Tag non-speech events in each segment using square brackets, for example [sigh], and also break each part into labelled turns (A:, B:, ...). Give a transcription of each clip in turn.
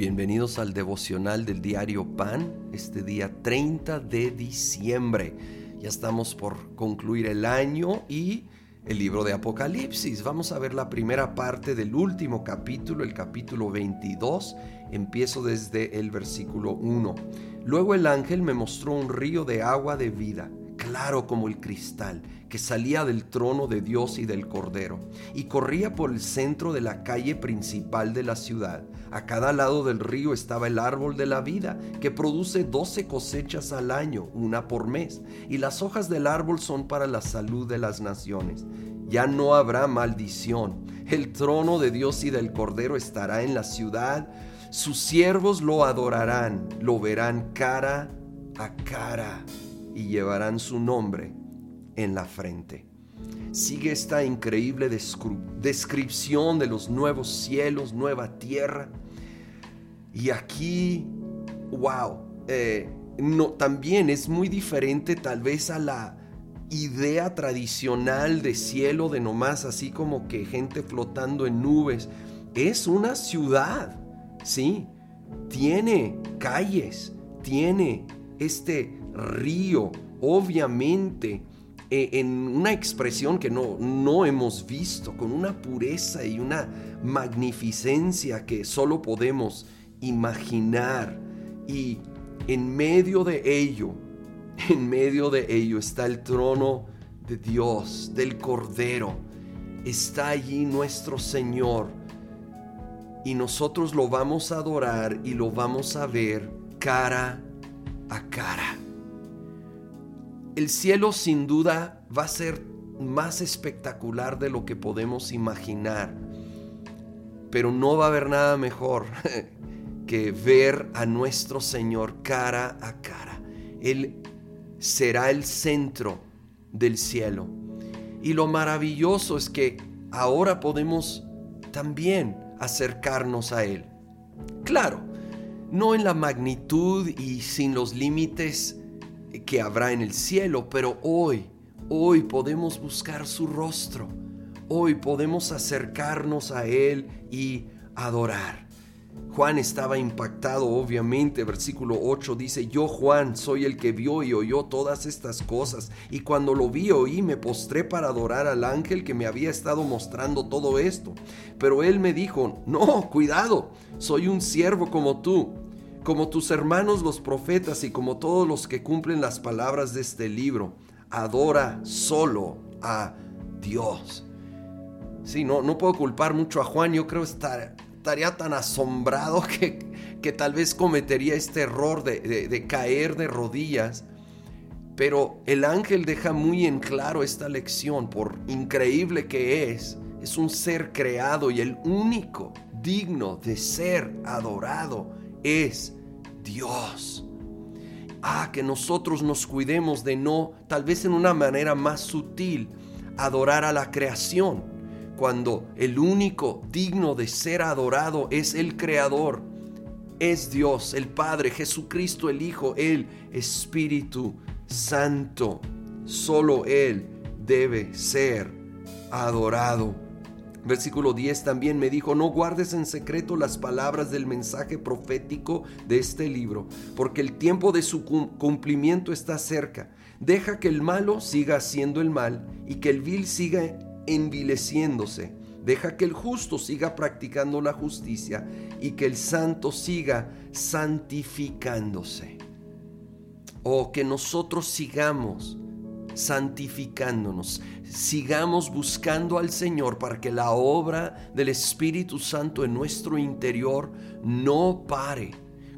A: Bienvenidos al devocional del diario Pan, este día 30 de diciembre. Ya estamos por concluir el año y el libro de Apocalipsis. Vamos a ver la primera parte del último capítulo, el capítulo 22. Empiezo desde el versículo 1. Luego el ángel me mostró un río de agua de vida claro como el cristal, que salía del trono de Dios y del Cordero, y corría por el centro de la calle principal de la ciudad. A cada lado del río estaba el árbol de la vida, que produce doce cosechas al año, una por mes, y las hojas del árbol son para la salud de las naciones. Ya no habrá maldición. El trono de Dios y del Cordero estará en la ciudad. Sus siervos lo adorarán, lo verán cara a cara y llevarán su nombre en la frente. Sigue esta increíble descripción de los nuevos cielos, nueva tierra. Y aquí, wow, eh, no, también es muy diferente tal vez a la idea tradicional de cielo, de nomás así como que gente flotando en nubes. Es una ciudad, ¿sí? Tiene calles, tiene este río, obviamente e, en una expresión que no, no hemos visto, con una pureza y una magnificencia que solo podemos imaginar. Y en medio de ello, en medio de ello está el trono de Dios, del Cordero. Está allí nuestro Señor. Y nosotros lo vamos a adorar y lo vamos a ver cara a cara. El cielo sin duda va a ser más espectacular de lo que podemos imaginar, pero no va a haber nada mejor [laughs] que ver a nuestro Señor cara a cara. Él será el centro del cielo. Y lo maravilloso es que ahora podemos también acercarnos a Él. Claro, no en la magnitud y sin los límites que habrá en el cielo, pero hoy, hoy podemos buscar su rostro, hoy podemos acercarnos a Él y adorar. Juan estaba impactado, obviamente. Versículo 8 dice, yo Juan soy el que vio y oyó todas estas cosas. Y cuando lo vi, oí, me postré para adorar al ángel que me había estado mostrando todo esto. Pero él me dijo, no, cuidado, soy un siervo como tú, como tus hermanos los profetas y como todos los que cumplen las palabras de este libro. Adora solo a Dios. Sí, no, no puedo culpar mucho a Juan, yo creo estar estaría tan asombrado [laughs] que, que tal vez cometería este error de, de caer de rodillas. Pero el ángel deja muy en claro esta lección, por increíble que es, es un ser creado y el único digno de ser adorado es Dios. Ah, que nosotros nos cuidemos de no, tal vez en una manera más sutil, adorar a la creación cuando el único digno de ser adorado es el Creador, es Dios, el Padre, Jesucristo el Hijo, el Espíritu Santo. Solo Él debe ser adorado. Versículo 10 también me dijo, no guardes en secreto las palabras del mensaje profético de este libro, porque el tiempo de su cumplimiento está cerca. Deja que el malo siga haciendo el mal y que el vil siga envileciéndose. Deja que el justo siga practicando la justicia y que el santo siga santificándose. O que nosotros sigamos santificándonos, sigamos buscando al Señor para que la obra del Espíritu Santo en nuestro interior no pare,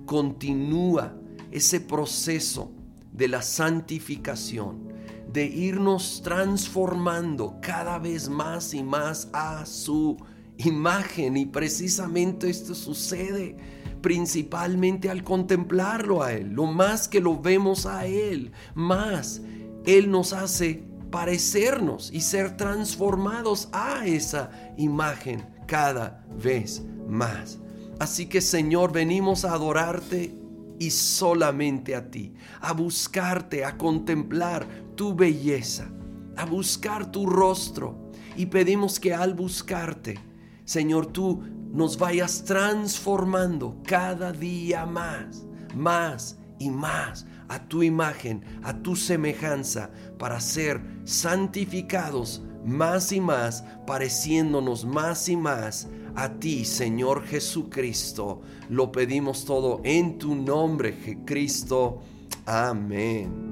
A: continúa ese proceso de la santificación de irnos transformando cada vez más y más a su imagen. Y precisamente esto sucede principalmente al contemplarlo a Él. Lo más que lo vemos a Él, más Él nos hace parecernos y ser transformados a esa imagen cada vez más. Así que Señor, venimos a adorarte y solamente a ti, a buscarte, a contemplar tu belleza, a buscar tu rostro. Y pedimos que al buscarte Señor, tú nos vayas transformando cada día más, más y más a tu imagen, a tu semejanza, para ser santificados más y más, pareciéndonos más y más a ti, Señor Jesucristo. Lo pedimos todo en tu nombre, Cristo. Amén.